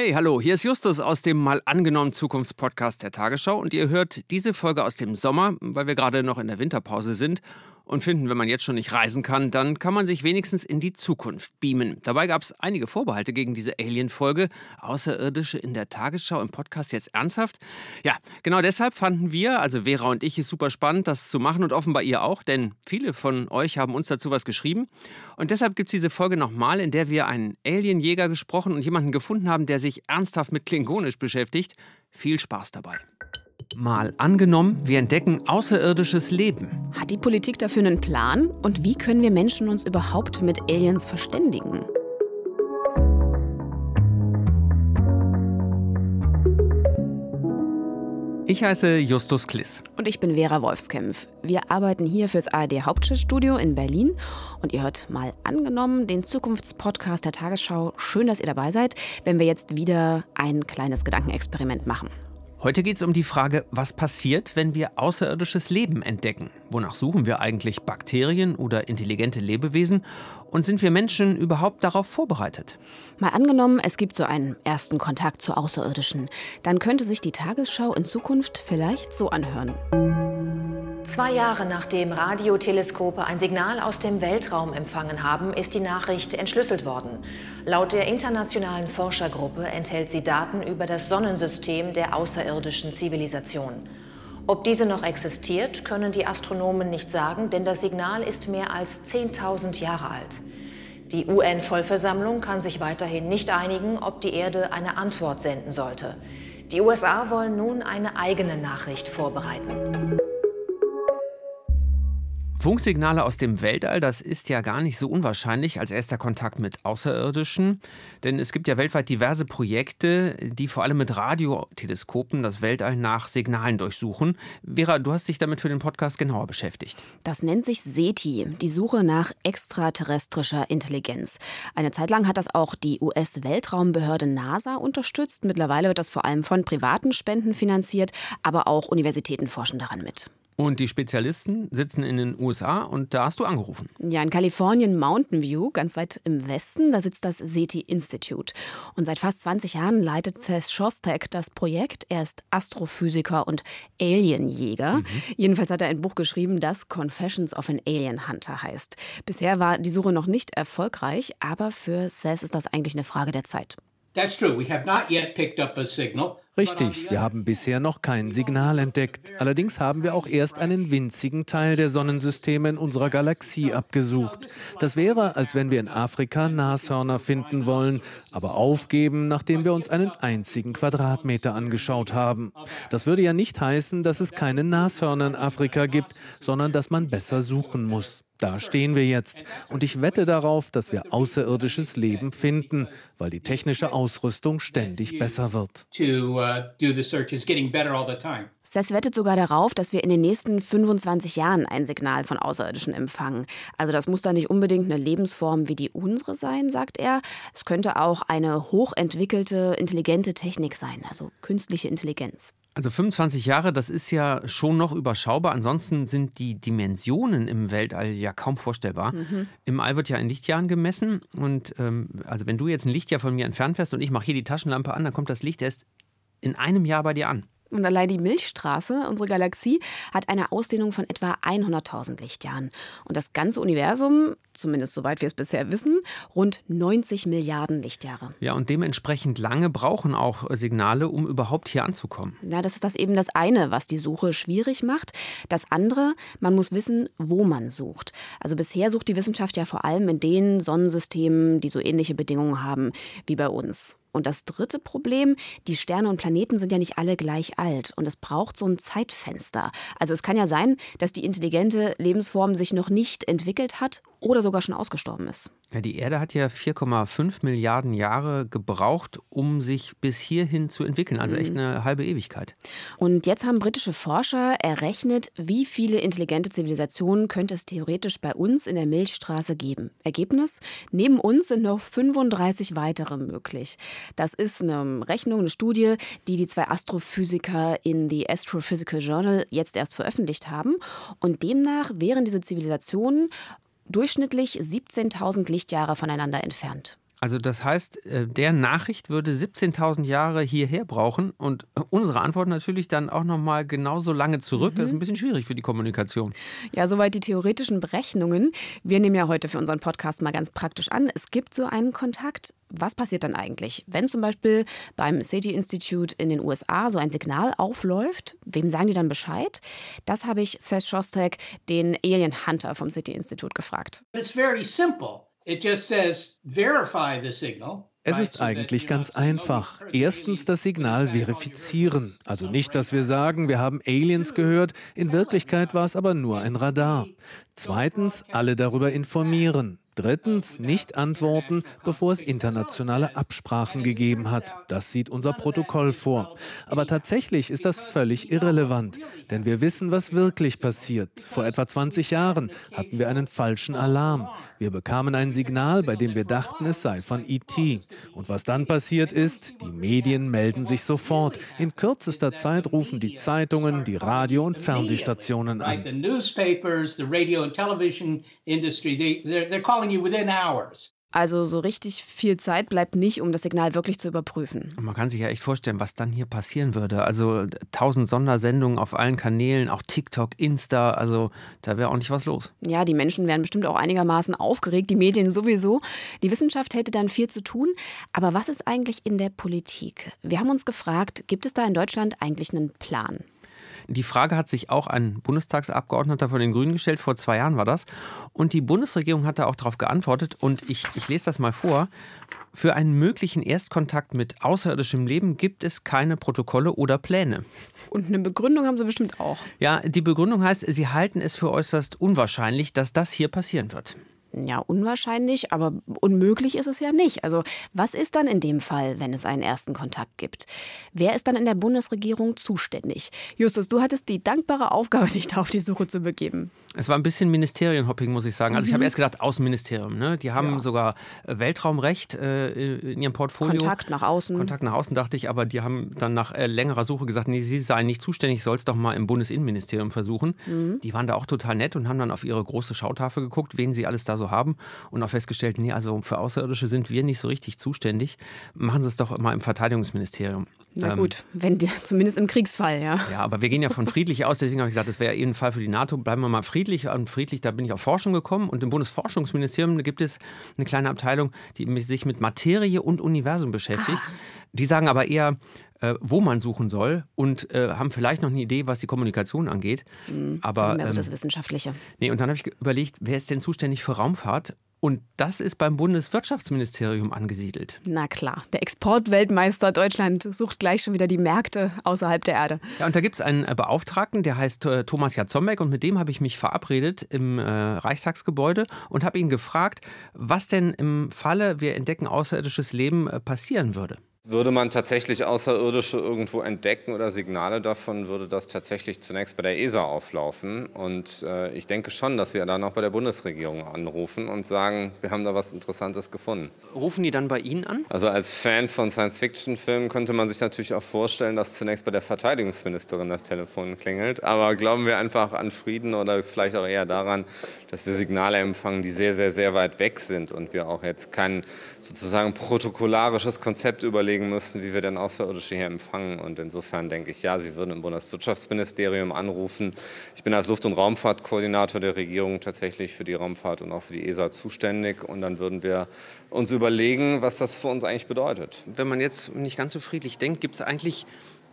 Hey, hallo, hier ist Justus aus dem mal angenommen Zukunftspodcast der Tagesschau und ihr hört diese Folge aus dem Sommer, weil wir gerade noch in der Winterpause sind und finden, wenn man jetzt schon nicht reisen kann, dann kann man sich wenigstens in die Zukunft beamen. Dabei gab es einige Vorbehalte gegen diese Alien-Folge. Außerirdische in der Tagesschau im Podcast jetzt ernsthaft? Ja, genau deshalb fanden wir, also Vera und ich, es super spannend, das zu machen und offenbar ihr auch, denn viele von euch haben uns dazu was geschrieben. Und deshalb gibt es diese Folge nochmal, in der wir einen Alienjäger gesprochen und jemanden gefunden haben, der sich ernsthaft mit Klingonisch beschäftigt. Viel Spaß dabei. Mal angenommen, wir entdecken außerirdisches Leben. Hat die Politik dafür einen Plan? Und wie können wir Menschen uns überhaupt mit Aliens verständigen? Ich heiße Justus Kliss. Und ich bin Vera Wolfskämpf. Wir arbeiten hier fürs ARD Hauptstadtstudio in Berlin. Und ihr hört mal angenommen den Zukunftspodcast der Tagesschau. Schön, dass ihr dabei seid, wenn wir jetzt wieder ein kleines Gedankenexperiment machen. Heute geht es um die Frage, was passiert, wenn wir außerirdisches Leben entdecken? Wonach suchen wir eigentlich Bakterien oder intelligente Lebewesen? Und sind wir Menschen überhaupt darauf vorbereitet? Mal angenommen, es gibt so einen ersten Kontakt zu Außerirdischen. Dann könnte sich die Tagesschau in Zukunft vielleicht so anhören. Zwei Jahre nachdem Radioteleskope ein Signal aus dem Weltraum empfangen haben, ist die Nachricht entschlüsselt worden. Laut der internationalen Forschergruppe enthält sie Daten über das Sonnensystem der außerirdischen Zivilisation. Ob diese noch existiert, können die Astronomen nicht sagen, denn das Signal ist mehr als 10.000 Jahre alt. Die UN-Vollversammlung kann sich weiterhin nicht einigen, ob die Erde eine Antwort senden sollte. Die USA wollen nun eine eigene Nachricht vorbereiten. Funksignale aus dem Weltall, das ist ja gar nicht so unwahrscheinlich als erster Kontakt mit Außerirdischen. Denn es gibt ja weltweit diverse Projekte, die vor allem mit Radioteleskopen das Weltall nach Signalen durchsuchen. Vera, du hast dich damit für den Podcast genauer beschäftigt. Das nennt sich SETI, die Suche nach extraterrestrischer Intelligenz. Eine Zeit lang hat das auch die US-Weltraumbehörde NASA unterstützt. Mittlerweile wird das vor allem von privaten Spenden finanziert, aber auch Universitäten forschen daran mit. Und die Spezialisten sitzen in den USA und da hast du angerufen. Ja, in Kalifornien, Mountain View, ganz weit im Westen, da sitzt das SETI Institute. Und seit fast 20 Jahren leitet Seth Shostak das Projekt. Er ist Astrophysiker und Alienjäger. Mhm. Jedenfalls hat er ein Buch geschrieben, das Confessions of an Alien Hunter heißt. Bisher war die Suche noch nicht erfolgreich, aber für Seth ist das eigentlich eine Frage der Zeit. Richtig, wir haben bisher noch kein Signal entdeckt. Allerdings haben wir auch erst einen winzigen Teil der Sonnensysteme in unserer Galaxie abgesucht. Das wäre, als wenn wir in Afrika Nashörner finden wollen, aber aufgeben, nachdem wir uns einen einzigen Quadratmeter angeschaut haben. Das würde ja nicht heißen, dass es keine Nashörner in Afrika gibt, sondern dass man besser suchen muss. Da stehen wir jetzt. Und ich wette darauf, dass wir außerirdisches Leben finden, weil die technische Ausrüstung ständig besser wird. Seth wettet sogar darauf, dass wir in den nächsten 25 Jahren ein Signal von Außerirdischen empfangen. Also das muss da nicht unbedingt eine Lebensform wie die unsere sein, sagt er. Es könnte auch eine hochentwickelte, intelligente Technik sein, also künstliche Intelligenz. Also 25 Jahre, das ist ja schon noch überschaubar. Ansonsten sind die Dimensionen im Weltall ja kaum vorstellbar. Mhm. Im All wird ja in Lichtjahren gemessen. Und ähm, also wenn du jetzt ein Lichtjahr von mir entfernt wärst und ich mache hier die Taschenlampe an, dann kommt das Licht erst in einem Jahr bei dir an. Und allein die Milchstraße, unsere Galaxie, hat eine Ausdehnung von etwa 100.000 Lichtjahren. Und das ganze Universum, zumindest soweit wir es bisher wissen, rund 90 Milliarden Lichtjahre. Ja, und dementsprechend lange brauchen auch Signale, um überhaupt hier anzukommen. Ja, das ist das eben das eine, was die Suche schwierig macht. Das andere, man muss wissen, wo man sucht. Also bisher sucht die Wissenschaft ja vor allem in den Sonnensystemen, die so ähnliche Bedingungen haben wie bei uns. Und das dritte Problem, die Sterne und Planeten sind ja nicht alle gleich alt und es braucht so ein Zeitfenster. Also es kann ja sein, dass die intelligente Lebensform sich noch nicht entwickelt hat oder sogar schon ausgestorben ist. Ja, die Erde hat ja 4,5 Milliarden Jahre gebraucht, um sich bis hierhin zu entwickeln. Also echt mhm. eine halbe Ewigkeit. Und jetzt haben britische Forscher errechnet, wie viele intelligente Zivilisationen könnte es theoretisch bei uns in der Milchstraße geben. Ergebnis? Neben uns sind noch 35 weitere möglich. Das ist eine Rechnung, eine Studie, die die zwei Astrophysiker in The Astrophysical Journal jetzt erst veröffentlicht haben. Und demnach wären diese Zivilisationen durchschnittlich 17.000 Lichtjahre voneinander entfernt. Also das heißt, äh, der Nachricht würde 17.000 Jahre hierher brauchen und unsere Antwort natürlich dann auch noch mal genauso lange zurück. Mhm. Das ist ein bisschen schwierig für die Kommunikation. Ja, soweit die theoretischen Berechnungen. Wir nehmen ja heute für unseren Podcast mal ganz praktisch an, es gibt so einen Kontakt. Was passiert dann eigentlich, wenn zum Beispiel beim City Institute in den USA so ein Signal aufläuft? Wem sagen die dann Bescheid? Das habe ich Seth Shostak, den Alien Hunter vom City Institute, gefragt. It's very simple. It just says verify the signal. Es ist eigentlich ganz einfach. Erstens das Signal verifizieren. Also nicht, dass wir sagen, wir haben Aliens gehört, in Wirklichkeit war es aber nur ein Radar. Zweitens alle darüber informieren. Drittens, nicht antworten, bevor es internationale Absprachen gegeben hat. Das sieht unser Protokoll vor. Aber tatsächlich ist das völlig irrelevant, denn wir wissen, was wirklich passiert. Vor etwa 20 Jahren hatten wir einen falschen Alarm. Wir bekamen ein Signal, bei dem wir dachten, es sei von ET. Und was dann passiert ist, die Medien melden sich sofort. In kürzester Zeit rufen die Zeitungen, die Radio- und Fernsehstationen an. Also so richtig viel Zeit bleibt nicht, um das Signal wirklich zu überprüfen. man kann sich ja echt vorstellen, was dann hier passieren würde. Also tausend Sondersendungen auf allen Kanälen, auch TikTok, Insta, also da wäre auch nicht was los. Ja, die Menschen wären bestimmt auch einigermaßen aufgeregt, die Medien sowieso. Die Wissenschaft hätte dann viel zu tun. Aber was ist eigentlich in der Politik? Wir haben uns gefragt, gibt es da in Deutschland eigentlich einen Plan? Die Frage hat sich auch ein Bundestagsabgeordneter von den Grünen gestellt, vor zwei Jahren war das. Und die Bundesregierung hat da auch darauf geantwortet. Und ich, ich lese das mal vor. Für einen möglichen Erstkontakt mit außerirdischem Leben gibt es keine Protokolle oder Pläne. Und eine Begründung haben Sie bestimmt auch. Ja, die Begründung heißt, Sie halten es für äußerst unwahrscheinlich, dass das hier passieren wird ja, unwahrscheinlich, aber unmöglich ist es ja nicht. Also was ist dann in dem Fall, wenn es einen ersten Kontakt gibt? Wer ist dann in der Bundesregierung zuständig? Justus, du hattest die dankbare Aufgabe, dich da auf die Suche zu begeben. Es war ein bisschen Ministerienhopping, muss ich sagen. Also ich habe mhm. erst gedacht, Außenministerium. Ne? Die haben ja. sogar äh, Weltraumrecht äh, in ihrem Portfolio. Kontakt nach außen. Kontakt nach außen, dachte ich, aber die haben dann nach äh, längerer Suche gesagt, nee, sie seien nicht zuständig, soll es doch mal im Bundesinnenministerium versuchen. Mhm. Die waren da auch total nett und haben dann auf ihre große Schautafel geguckt, wen sie alles da so haben und auch festgestellt, nee, also für Außerirdische sind wir nicht so richtig zuständig. Machen Sie es doch mal im Verteidigungsministerium. Na ähm, gut, wenn die, zumindest im Kriegsfall, ja. Ja, aber wir gehen ja von friedlich aus, deswegen habe ich gesagt, das wäre eh ein Fall für die NATO. Bleiben wir mal friedlich. Und friedlich, da bin ich auf Forschung gekommen. Und im Bundesforschungsministerium gibt es eine kleine Abteilung, die sich mit Materie und Universum beschäftigt. Ah. Die sagen aber eher, äh, wo man suchen soll und äh, haben vielleicht noch eine Idee, was die Kommunikation angeht. Mhm, aber also mehr so das ähm, Wissenschaftliche. Nee, und dann habe ich überlegt, wer ist denn zuständig für Raumfahrt? Und das ist beim Bundeswirtschaftsministerium angesiedelt. Na klar, der Exportweltmeister Deutschland sucht gleich schon wieder die Märkte außerhalb der Erde. Ja, und da gibt es einen äh, Beauftragten, der heißt äh, Thomas Jatzombeck und mit dem habe ich mich verabredet im äh, Reichstagsgebäude und habe ihn gefragt, was denn im Falle, wir entdecken außerirdisches Leben, äh, passieren würde. Würde man tatsächlich Außerirdische irgendwo entdecken oder Signale davon, würde das tatsächlich zunächst bei der ESA auflaufen. Und äh, ich denke schon, dass wir dann auch bei der Bundesregierung anrufen und sagen, wir haben da was Interessantes gefunden. Rufen die dann bei Ihnen an? Also als Fan von Science-Fiction-Filmen könnte man sich natürlich auch vorstellen, dass zunächst bei der Verteidigungsministerin das Telefon klingelt. Aber glauben wir einfach an Frieden oder vielleicht auch eher daran, dass wir Signale empfangen, die sehr, sehr, sehr weit weg sind und wir auch jetzt kein sozusagen protokollarisches Konzept überlegen, überlegen müssten, wie wir denn Außerirdische hier empfangen. Und insofern denke ich, ja, Sie würden im Bundeswirtschaftsministerium anrufen. Ich bin als Luft- und Raumfahrtkoordinator der Regierung tatsächlich für die Raumfahrt und auch für die ESA zuständig. Und dann würden wir uns überlegen, was das für uns eigentlich bedeutet. Wenn man jetzt nicht ganz so friedlich denkt, gibt es eigentlich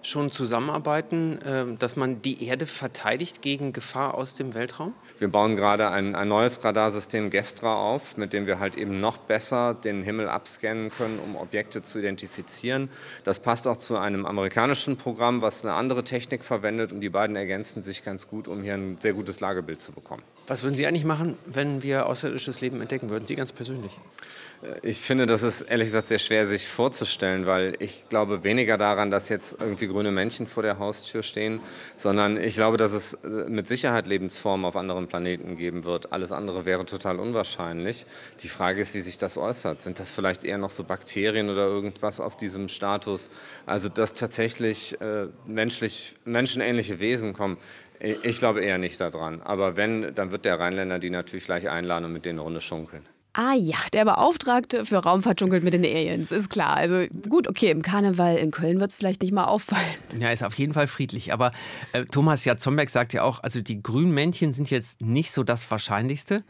schon zusammenarbeiten, ähm, dass man die Erde verteidigt gegen Gefahr aus dem Weltraum? Wir bauen gerade ein, ein neues Radarsystem Gestra auf, mit dem wir halt eben noch besser den Himmel abscannen können, um Objekte zu identifizieren. Das passt auch zu einem amerikanischen Programm, was eine andere Technik verwendet und die beiden ergänzen sich ganz gut, um hier ein sehr gutes Lagebild zu bekommen. Was würden Sie eigentlich machen, wenn wir außerirdisches Leben entdecken würden? Sie ganz persönlich? Ich finde, das ist ehrlich gesagt sehr schwer sich vorzustellen, weil ich glaube weniger daran, dass jetzt irgendwie grüne Männchen vor der Haustür stehen, sondern ich glaube, dass es äh, mit Sicherheit Lebensformen auf anderen Planeten geben wird. Alles andere wäre total unwahrscheinlich. Die Frage ist, wie sich das äußert. Sind das vielleicht eher noch so Bakterien oder irgendwas auf diesem Status? Also, dass tatsächlich äh, menschlich, menschenähnliche Wesen kommen. Ich glaube eher nicht daran. Aber wenn, dann wird der Rheinländer die natürlich gleich einladen und mit denen eine Runde schunkeln. Ah ja, der Beauftragte für Raumfahrt schunkelt mit den Aliens, ist klar. Also gut, okay, im Karneval in Köln wird es vielleicht nicht mal auffallen. Ja, ist auf jeden Fall friedlich. Aber äh, Thomas Jatzombeck sagt ja auch, also die grünen Männchen sind jetzt nicht so das Wahrscheinlichste.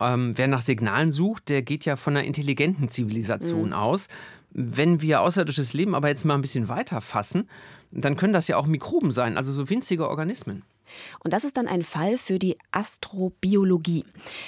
Ähm, wer nach Signalen sucht, der geht ja von einer intelligenten Zivilisation mhm. aus. Wenn wir außerirdisches Leben aber jetzt mal ein bisschen weiter fassen, dann können das ja auch Mikroben sein, also so winzige Organismen. Und das ist dann ein Fall für die Astrobiologie.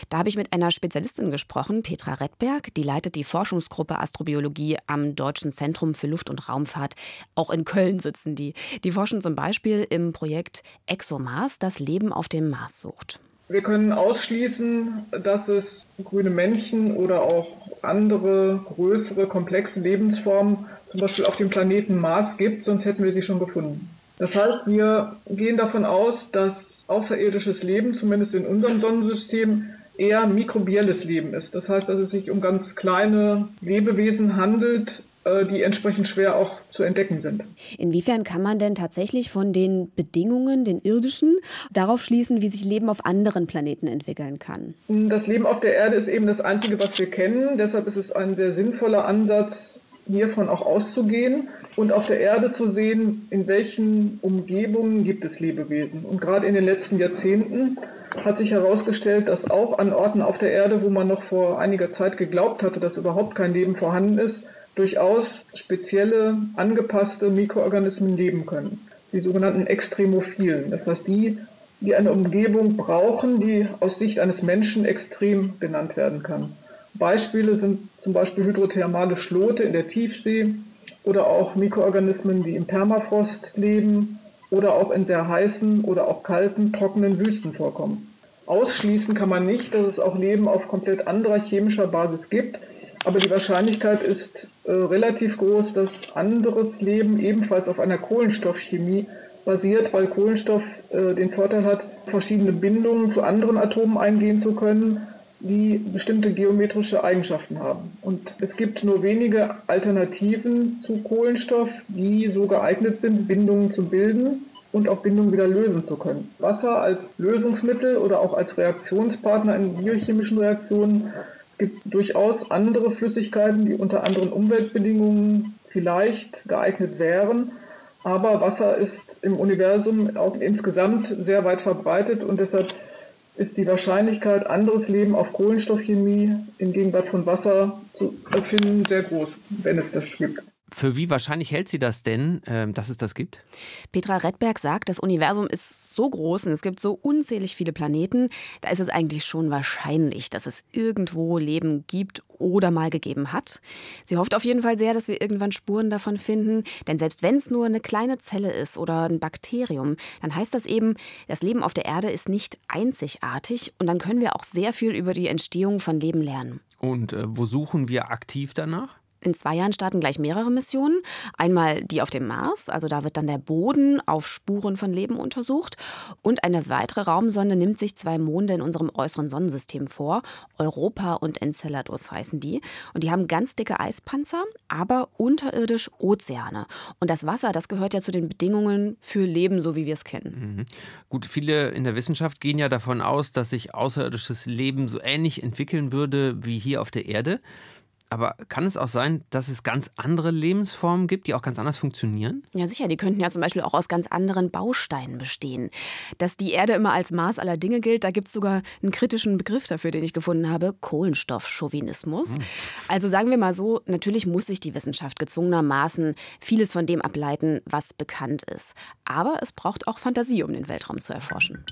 Da habe ich mit einer Spezialistin gesprochen, Petra Redberg, die leitet die Forschungsgruppe Astrobiologie am Deutschen Zentrum für Luft- und Raumfahrt. Auch in Köln sitzen die. Die forschen zum Beispiel im Projekt ExoMars, das Leben auf dem Mars sucht. Wir können ausschließen, dass es grüne Männchen oder auch andere größere, komplexe Lebensformen zum Beispiel auf dem Planeten Mars gibt, sonst hätten wir sie schon gefunden. Das heißt, wir gehen davon aus, dass außerirdisches Leben, zumindest in unserem Sonnensystem, eher mikrobielles Leben ist. Das heißt, dass es sich um ganz kleine Lebewesen handelt, äh, die entsprechend schwer auch zu entdecken sind. Inwiefern kann man denn tatsächlich von den Bedingungen, den irdischen, darauf schließen, wie sich Leben auf anderen Planeten entwickeln kann? Das Leben auf der Erde ist eben das Einzige, was wir kennen. Deshalb ist es ein sehr sinnvoller Ansatz, hiervon auch auszugehen und auf der Erde zu sehen, in welchen Umgebungen gibt es Lebewesen. Und gerade in den letzten Jahrzehnten hat sich herausgestellt, dass auch an Orten auf der Erde, wo man noch vor einiger Zeit geglaubt hatte, dass überhaupt kein Leben vorhanden ist, durchaus spezielle, angepasste Mikroorganismen leben können. Die sogenannten Extremophilen. Das heißt, die, die eine Umgebung brauchen, die aus Sicht eines Menschen extrem genannt werden kann. Beispiele sind zum Beispiel hydrothermale Schlote in der Tiefsee oder auch Mikroorganismen, die im Permafrost leben oder auch in sehr heißen oder auch kalten, trockenen Wüsten vorkommen. Ausschließen kann man nicht, dass es auch Leben auf komplett anderer chemischer Basis gibt, aber die Wahrscheinlichkeit ist äh, relativ groß, dass anderes Leben ebenfalls auf einer Kohlenstoffchemie basiert, weil Kohlenstoff äh, den Vorteil hat, verschiedene Bindungen zu anderen Atomen eingehen zu können die bestimmte geometrische Eigenschaften haben. Und es gibt nur wenige Alternativen zu Kohlenstoff, die so geeignet sind, Bindungen zu bilden und auch Bindungen wieder lösen zu können. Wasser als Lösungsmittel oder auch als Reaktionspartner in biochemischen Reaktionen. Es gibt durchaus andere Flüssigkeiten, die unter anderen Umweltbedingungen vielleicht geeignet wären. Aber Wasser ist im Universum auch insgesamt sehr weit verbreitet und deshalb ist die Wahrscheinlichkeit, anderes Leben auf Kohlenstoffchemie in Gegenwart von Wasser zu erfinden, sehr groß, wenn es das gibt. Für wie wahrscheinlich hält sie das denn, ähm, dass es das gibt? Petra Redberg sagt, das Universum ist so groß und es gibt so unzählig viele Planeten, da ist es eigentlich schon wahrscheinlich, dass es irgendwo Leben gibt oder mal gegeben hat. Sie hofft auf jeden Fall sehr, dass wir irgendwann Spuren davon finden, denn selbst wenn es nur eine kleine Zelle ist oder ein Bakterium, dann heißt das eben, das Leben auf der Erde ist nicht einzigartig und dann können wir auch sehr viel über die Entstehung von Leben lernen. Und äh, wo suchen wir aktiv danach? In zwei Jahren starten gleich mehrere Missionen. Einmal die auf dem Mars, also da wird dann der Boden auf Spuren von Leben untersucht. Und eine weitere Raumsonde nimmt sich zwei Monde in unserem äußeren Sonnensystem vor. Europa und Enceladus heißen die. Und die haben ganz dicke Eispanzer, aber unterirdisch Ozeane. Und das Wasser, das gehört ja zu den Bedingungen für Leben, so wie wir es kennen. Mhm. Gut, viele in der Wissenschaft gehen ja davon aus, dass sich außerirdisches Leben so ähnlich entwickeln würde wie hier auf der Erde. Aber kann es auch sein, dass es ganz andere Lebensformen gibt, die auch ganz anders funktionieren? Ja, sicher. Die könnten ja zum Beispiel auch aus ganz anderen Bausteinen bestehen. Dass die Erde immer als Maß aller Dinge gilt, da gibt es sogar einen kritischen Begriff dafür, den ich gefunden habe: Kohlenstoffchauvinismus. Hm. Also sagen wir mal so: Natürlich muss sich die Wissenschaft gezwungenermaßen vieles von dem ableiten, was bekannt ist. Aber es braucht auch Fantasie, um den Weltraum zu erforschen.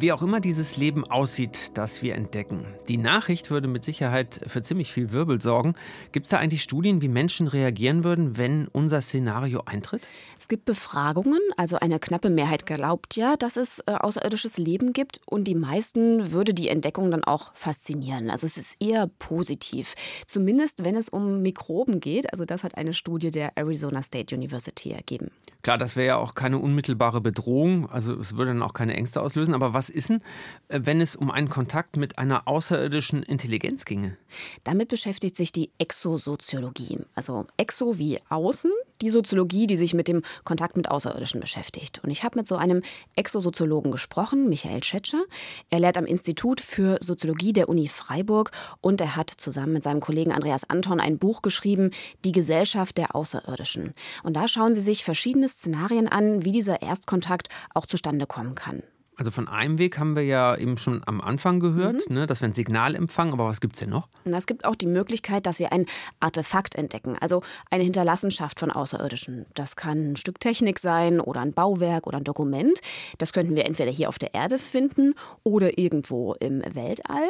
Wie auch immer dieses Leben aussieht, das wir entdecken. Die Nachricht würde mit Sicherheit für ziemlich viel Wirbel sorgen. Gibt es da eigentlich Studien, wie Menschen reagieren würden, wenn unser Szenario eintritt? Es gibt Befragungen, also eine knappe Mehrheit glaubt ja, dass es äh, außerirdisches Leben gibt und die meisten würde die Entdeckung dann auch faszinieren. Also es ist eher positiv, zumindest wenn es um Mikroben geht. Also das hat eine Studie der Arizona State University ergeben. Klar, das wäre ja auch keine unmittelbare Bedrohung, also es würde dann auch keine Ängste auslösen, aber was was ist denn, äh, wenn es um einen Kontakt mit einer außerirdischen Intelligenz ginge? Damit beschäftigt sich die Exosoziologie. Also Exo wie außen, die Soziologie, die sich mit dem Kontakt mit Außerirdischen beschäftigt. Und ich habe mit so einem Exosoziologen gesprochen, Michael Tschetscher. Er lehrt am Institut für Soziologie der Uni Freiburg und er hat zusammen mit seinem Kollegen Andreas Anton ein Buch geschrieben, Die Gesellschaft der Außerirdischen. Und da schauen sie sich verschiedene Szenarien an, wie dieser Erstkontakt auch zustande kommen kann. Also von einem Weg haben wir ja eben schon am Anfang gehört, mhm. ne, dass wir ein Signal empfangen, aber was gibt es denn noch? es gibt auch die Möglichkeit, dass wir ein Artefakt entdecken, also eine Hinterlassenschaft von Außerirdischen. Das kann ein Stück Technik sein oder ein Bauwerk oder ein Dokument. Das könnten wir entweder hier auf der Erde finden oder irgendwo im Weltall.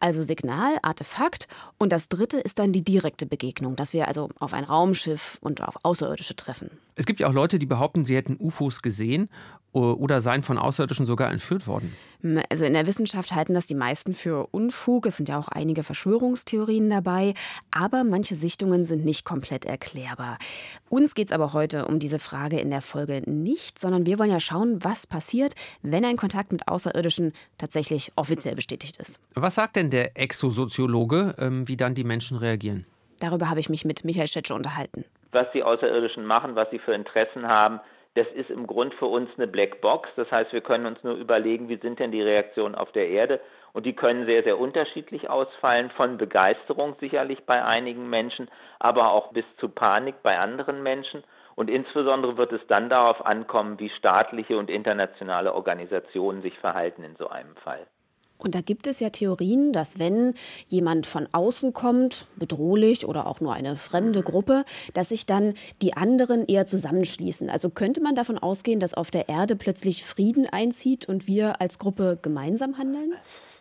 Also Signal, Artefakt. Und das dritte ist dann die direkte Begegnung, dass wir also auf ein Raumschiff und auf Außerirdische treffen. Es gibt ja auch Leute, die behaupten, sie hätten UFOs gesehen oder seien von Außerirdischen sogar entführt worden? Also in der Wissenschaft halten das die meisten für Unfug. Es sind ja auch einige Verschwörungstheorien dabei. Aber manche Sichtungen sind nicht komplett erklärbar. Uns geht es aber heute um diese Frage in der Folge nicht, sondern wir wollen ja schauen, was passiert, wenn ein Kontakt mit Außerirdischen tatsächlich offiziell bestätigt ist. Was sagt denn der Exosoziologe, ähm, wie dann die Menschen reagieren? Darüber habe ich mich mit Michael Schetsche unterhalten. Was die Außerirdischen machen, was sie für Interessen haben, das ist im Grund für uns eine Blackbox. Das heißt, wir können uns nur überlegen, wie sind denn die Reaktionen auf der Erde. Und die können sehr, sehr unterschiedlich ausfallen, von Begeisterung sicherlich bei einigen Menschen, aber auch bis zu Panik bei anderen Menschen. Und insbesondere wird es dann darauf ankommen, wie staatliche und internationale Organisationen sich verhalten in so einem Fall. Und da gibt es ja Theorien, dass wenn jemand von außen kommt, bedrohlich oder auch nur eine fremde Gruppe, dass sich dann die anderen eher zusammenschließen. Also könnte man davon ausgehen, dass auf der Erde plötzlich Frieden einzieht und wir als Gruppe gemeinsam handeln?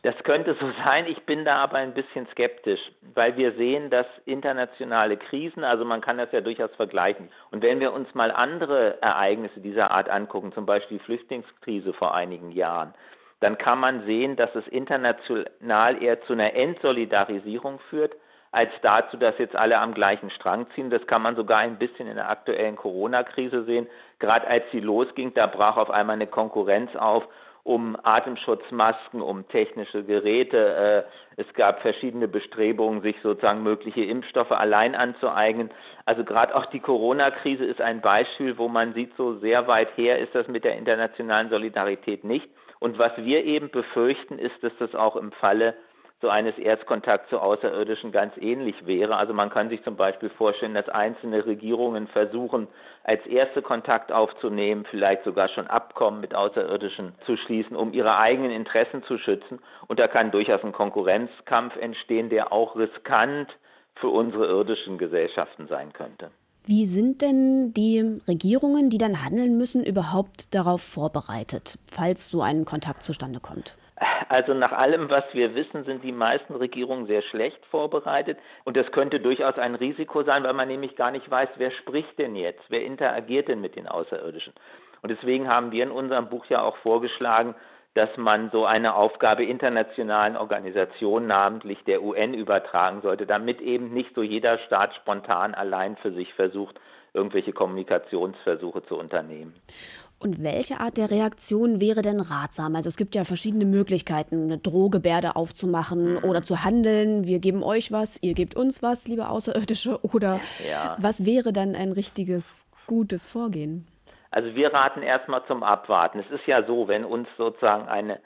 Das könnte so sein. Ich bin da aber ein bisschen skeptisch, weil wir sehen, dass internationale Krisen, also man kann das ja durchaus vergleichen. Und wenn wir uns mal andere Ereignisse dieser Art angucken, zum Beispiel die Flüchtlingskrise vor einigen Jahren, dann kann man sehen, dass es international eher zu einer Entsolidarisierung führt, als dazu, dass jetzt alle am gleichen Strang ziehen. Das kann man sogar ein bisschen in der aktuellen Corona-Krise sehen. Gerade als sie losging, da brach auf einmal eine Konkurrenz auf um Atemschutzmasken, um technische Geräte. Äh, es gab verschiedene Bestrebungen, sich sozusagen mögliche Impfstoffe allein anzueignen. Also gerade auch die Corona-Krise ist ein Beispiel, wo man sieht, so sehr weit her ist das mit der internationalen Solidarität nicht. Und was wir eben befürchten, ist, dass das auch im Falle so eines Erstkontakts zu Außerirdischen ganz ähnlich wäre. Also man kann sich zum Beispiel vorstellen, dass einzelne Regierungen versuchen, als erste Kontakt aufzunehmen, vielleicht sogar schon Abkommen mit Außerirdischen zu schließen, um ihre eigenen Interessen zu schützen. Und da kann durchaus ein Konkurrenzkampf entstehen, der auch riskant für unsere irdischen Gesellschaften sein könnte. Wie sind denn die Regierungen, die dann handeln müssen, überhaupt darauf vorbereitet, falls so ein Kontakt zustande kommt? Also nach allem, was wir wissen, sind die meisten Regierungen sehr schlecht vorbereitet. Und das könnte durchaus ein Risiko sein, weil man nämlich gar nicht weiß, wer spricht denn jetzt, wer interagiert denn mit den Außerirdischen. Und deswegen haben wir in unserem Buch ja auch vorgeschlagen, dass man so eine Aufgabe internationalen Organisationen, namentlich der UN, übertragen sollte, damit eben nicht so jeder Staat spontan allein für sich versucht, irgendwelche Kommunikationsversuche zu unternehmen. Und welche Art der Reaktion wäre denn ratsam? Also es gibt ja verschiedene Möglichkeiten, eine Drohgebärde aufzumachen mhm. oder zu handeln. Wir geben euch was, ihr gebt uns was, liebe Außerirdische. Oder ja. was wäre dann ein richtiges, gutes Vorgehen? Also wir raten erstmal zum Abwarten. Es ist ja so, wenn uns sozusagen eine,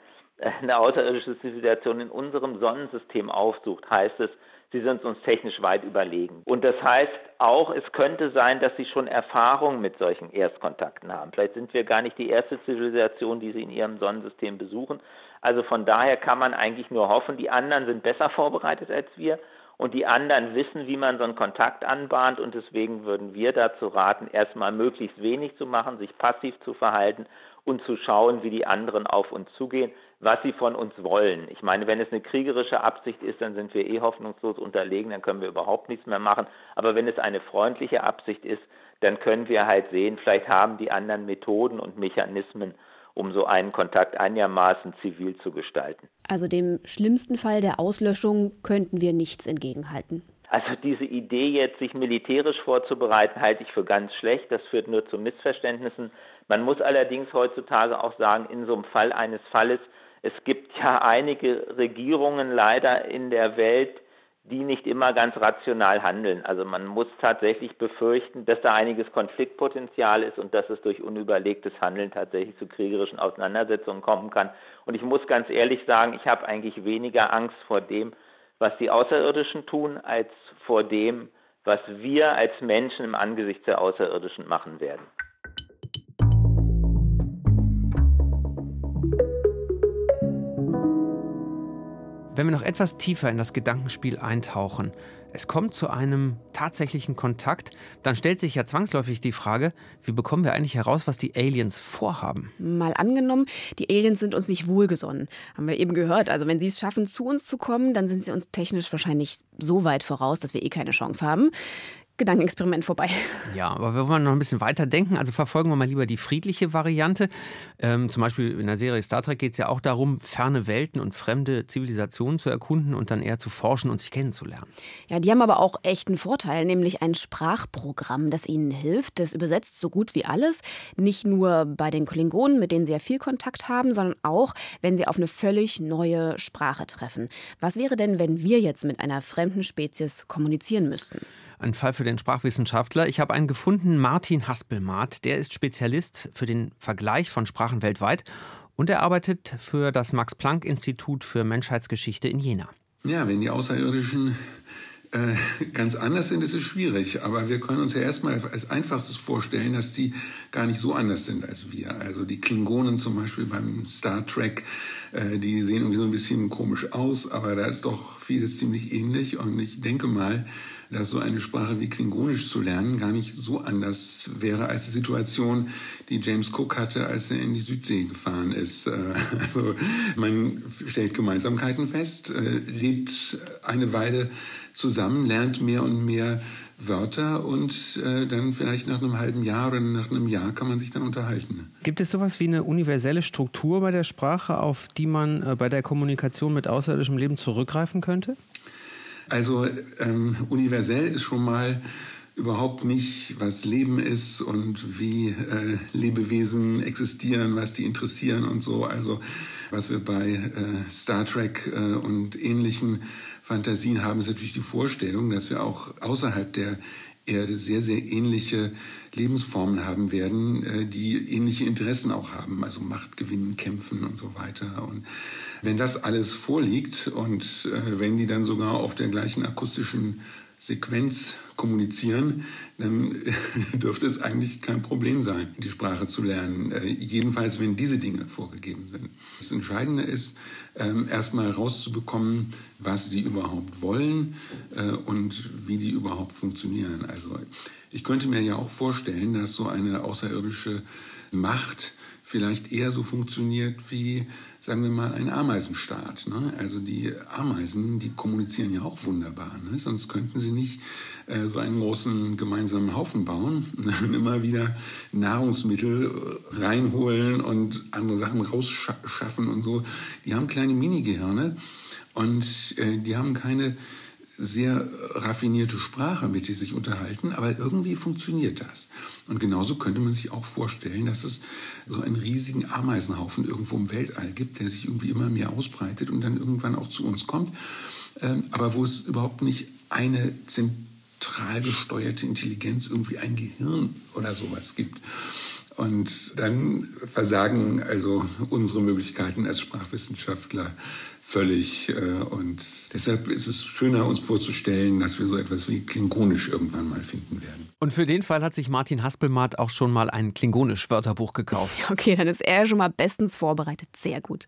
eine außerirdische Zivilisation in unserem Sonnensystem aufsucht, heißt es, sie sind uns technisch weit überlegen. Und das heißt auch, es könnte sein, dass sie schon Erfahrung mit solchen Erstkontakten haben. Vielleicht sind wir gar nicht die erste Zivilisation, die sie in ihrem Sonnensystem besuchen. Also von daher kann man eigentlich nur hoffen, die anderen sind besser vorbereitet als wir und die anderen wissen, wie man so einen Kontakt anbahnt und deswegen würden wir dazu raten, erstmal möglichst wenig zu machen, sich passiv zu verhalten und zu schauen, wie die anderen auf uns zugehen, was sie von uns wollen. Ich meine, wenn es eine kriegerische Absicht ist, dann sind wir eh hoffnungslos unterlegen, dann können wir überhaupt nichts mehr machen. Aber wenn es eine freundliche Absicht ist, dann können wir halt sehen, vielleicht haben die anderen Methoden und Mechanismen, um so einen Kontakt einigermaßen zivil zu gestalten. Also dem schlimmsten Fall der Auslöschung könnten wir nichts entgegenhalten. Also diese Idee jetzt, sich militärisch vorzubereiten, halte ich für ganz schlecht. Das führt nur zu Missverständnissen. Man muss allerdings heutzutage auch sagen, in so einem Fall eines Falles, es gibt ja einige Regierungen leider in der Welt, die nicht immer ganz rational handeln. Also man muss tatsächlich befürchten, dass da einiges Konfliktpotenzial ist und dass es durch unüberlegtes Handeln tatsächlich zu kriegerischen Auseinandersetzungen kommen kann. Und ich muss ganz ehrlich sagen, ich habe eigentlich weniger Angst vor dem, was die Außerirdischen tun, als vor dem, was wir als Menschen im Angesicht der Außerirdischen machen werden. Wenn wir noch etwas tiefer in das Gedankenspiel eintauchen, es kommt zu einem tatsächlichen Kontakt, dann stellt sich ja zwangsläufig die Frage, wie bekommen wir eigentlich heraus, was die Aliens vorhaben? Mal angenommen, die Aliens sind uns nicht wohlgesonnen. Haben wir eben gehört. Also wenn sie es schaffen, zu uns zu kommen, dann sind sie uns technisch wahrscheinlich so weit voraus, dass wir eh keine Chance haben. Gedankenexperiment vorbei. Ja, aber wir wollen noch ein bisschen weiter denken. Also verfolgen wir mal lieber die friedliche Variante. Ähm, zum Beispiel in der Serie Star Trek geht es ja auch darum, ferne Welten und fremde Zivilisationen zu erkunden und dann eher zu forschen und sich kennenzulernen. Ja, die haben aber auch echt einen Vorteil, nämlich ein Sprachprogramm, das ihnen hilft. Das übersetzt so gut wie alles. Nicht nur bei den Klingonen, mit denen sie ja viel Kontakt haben, sondern auch, wenn sie auf eine völlig neue Sprache treffen. Was wäre denn, wenn wir jetzt mit einer fremden Spezies kommunizieren müssten? Ein Fall für den Sprachwissenschaftler. Ich habe einen gefunden, Martin Haspelmath. Der ist Spezialist für den Vergleich von Sprachen weltweit und er arbeitet für das Max-Planck-Institut für Menschheitsgeschichte in Jena. Ja, wenn die Außerirdischen äh, ganz anders sind, ist es schwierig. Aber wir können uns ja erstmal als einfachstes vorstellen, dass die gar nicht so anders sind als wir. Also die Klingonen zum Beispiel beim Star Trek, äh, die sehen irgendwie so ein bisschen komisch aus, aber da ist doch vieles ziemlich ähnlich. Und ich denke mal, dass so eine Sprache wie Klingonisch zu lernen gar nicht so anders wäre als die Situation, die James Cook hatte, als er in die Südsee gefahren ist. Äh, also man stellt Gemeinsamkeiten fest, äh, lebt eine Weile zusammen, lernt mehr und mehr Wörter und äh, dann vielleicht nach einem halben Jahr oder nach einem Jahr kann man sich dann unterhalten. Gibt es sowas wie eine universelle Struktur bei der Sprache, auf die man bei der Kommunikation mit außerirdischem Leben zurückgreifen könnte? Also ähm, universell ist schon mal überhaupt nicht, was Leben ist und wie äh, Lebewesen existieren, was die interessieren und so. Also was wir bei äh, Star Trek äh, und ähnlichen Fantasien haben, ist natürlich die Vorstellung, dass wir auch außerhalb der Erde sehr, sehr ähnliche Lebensformen haben werden, äh, die ähnliche Interessen auch haben, also Macht gewinnen, kämpfen und so weiter. Und wenn das alles vorliegt und äh, wenn die dann sogar auf der gleichen akustischen Sequenz kommunizieren, dann dürfte es eigentlich kein Problem sein, die Sprache zu lernen. Äh, jedenfalls, wenn diese Dinge vorgegeben sind. Das Entscheidende ist, ähm, erstmal rauszubekommen, was sie überhaupt wollen äh, und wie die überhaupt funktionieren. Also ich könnte mir ja auch vorstellen, dass so eine außerirdische Macht vielleicht eher so funktioniert wie, sagen wir mal, ein Ameisenstaat. Ne? Also die Ameisen, die kommunizieren ja auch wunderbar. Ne? Sonst könnten sie nicht äh, so einen großen gemeinsamen Haufen bauen und immer wieder Nahrungsmittel reinholen und andere Sachen rausschaffen und so. Die haben kleine Minigehirne und äh, die haben keine sehr raffinierte Sprache, mit der sie sich unterhalten, aber irgendwie funktioniert das. Und genauso könnte man sich auch vorstellen, dass es so einen riesigen Ameisenhaufen irgendwo im Weltall gibt, der sich irgendwie immer mehr ausbreitet und dann irgendwann auch zu uns kommt, ähm, aber wo es überhaupt nicht eine zentral gesteuerte Intelligenz, irgendwie ein Gehirn oder sowas gibt. Und dann versagen also unsere Möglichkeiten als Sprachwissenschaftler völlig. Äh, und deshalb ist es schöner, uns vorzustellen, dass wir so etwas wie Klingonisch irgendwann mal finden werden. Und für den Fall hat sich Martin Haspelmatt auch schon mal ein Klingonisch-Wörterbuch gekauft. Okay, dann ist er schon mal bestens vorbereitet. Sehr gut.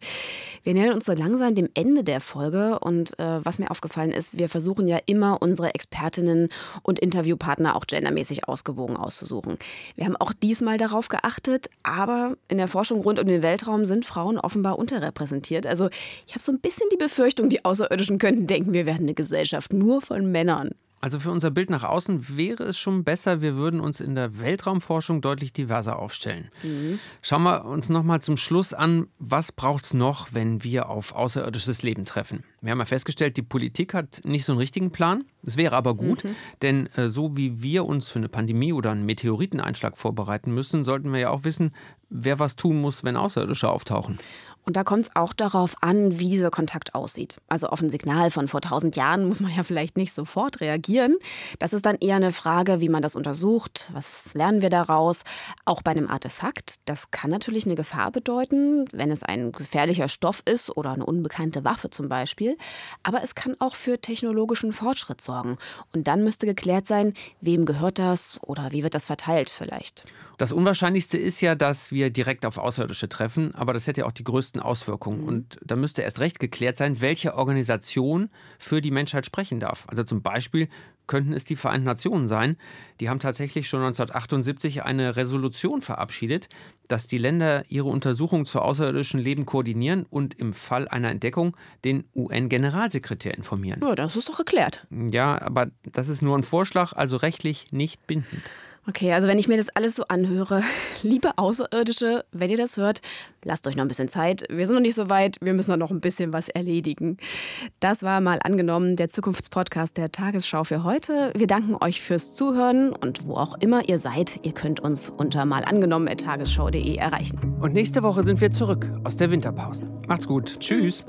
Wir nähern uns so langsam dem Ende der Folge. Und äh, was mir aufgefallen ist, wir versuchen ja immer, unsere Expertinnen und Interviewpartner auch gendermäßig ausgewogen auszusuchen. Wir haben auch diesmal darauf geachtet, aber in der Forschung rund um den Weltraum sind Frauen offenbar unterrepräsentiert. Also ich habe so ein bisschen die Befürchtung, die Außerirdischen könnten denken, wir werden eine Gesellschaft nur von Männern. Also für unser Bild nach außen wäre es schon besser, wir würden uns in der Weltraumforschung deutlich diverser aufstellen. Mhm. Schauen wir uns noch mal zum Schluss an, was braucht es noch, wenn wir auf außerirdisches Leben treffen. Wir haben ja festgestellt, die Politik hat nicht so einen richtigen Plan. Es wäre aber gut, mhm. denn äh, so wie wir uns für eine Pandemie oder einen Meteoriteneinschlag vorbereiten müssen, sollten wir ja auch wissen, wer was tun muss, wenn Außerirdische auftauchen. Und da kommt es auch darauf an, wie dieser Kontakt aussieht. Also auf ein Signal von vor tausend Jahren muss man ja vielleicht nicht sofort reagieren. Das ist dann eher eine Frage, wie man das untersucht. Was lernen wir daraus? Auch bei einem Artefakt. Das kann natürlich eine Gefahr bedeuten, wenn es ein gefährlicher Stoff ist oder eine unbekannte Waffe zum Beispiel. Aber es kann auch für technologischen Fortschritt sorgen. Und dann müsste geklärt sein, wem gehört das oder wie wird das verteilt vielleicht. Das Unwahrscheinlichste ist ja, dass wir direkt auf Außerirdische treffen, aber das hätte ja auch die größten Auswirkungen. Mhm. Und da müsste erst recht geklärt sein, welche Organisation für die Menschheit sprechen darf. Also zum Beispiel könnten es die Vereinten Nationen sein. Die haben tatsächlich schon 1978 eine Resolution verabschiedet, dass die Länder ihre Untersuchungen zu außerirdischen Leben koordinieren und im Fall einer Entdeckung den UN-Generalsekretär informieren. Ja, das ist doch geklärt. Ja, aber das ist nur ein Vorschlag, also rechtlich nicht bindend. Okay, also wenn ich mir das alles so anhöre, liebe Außerirdische, wenn ihr das hört, lasst euch noch ein bisschen Zeit. Wir sind noch nicht so weit, wir müssen noch ein bisschen was erledigen. Das war mal angenommen der Zukunftspodcast der Tagesschau für heute. Wir danken euch fürs Zuhören und wo auch immer ihr seid, ihr könnt uns unter malangenommen.tagesschau.de erreichen. Und nächste Woche sind wir zurück aus der Winterpause. Macht's gut. Tschüss.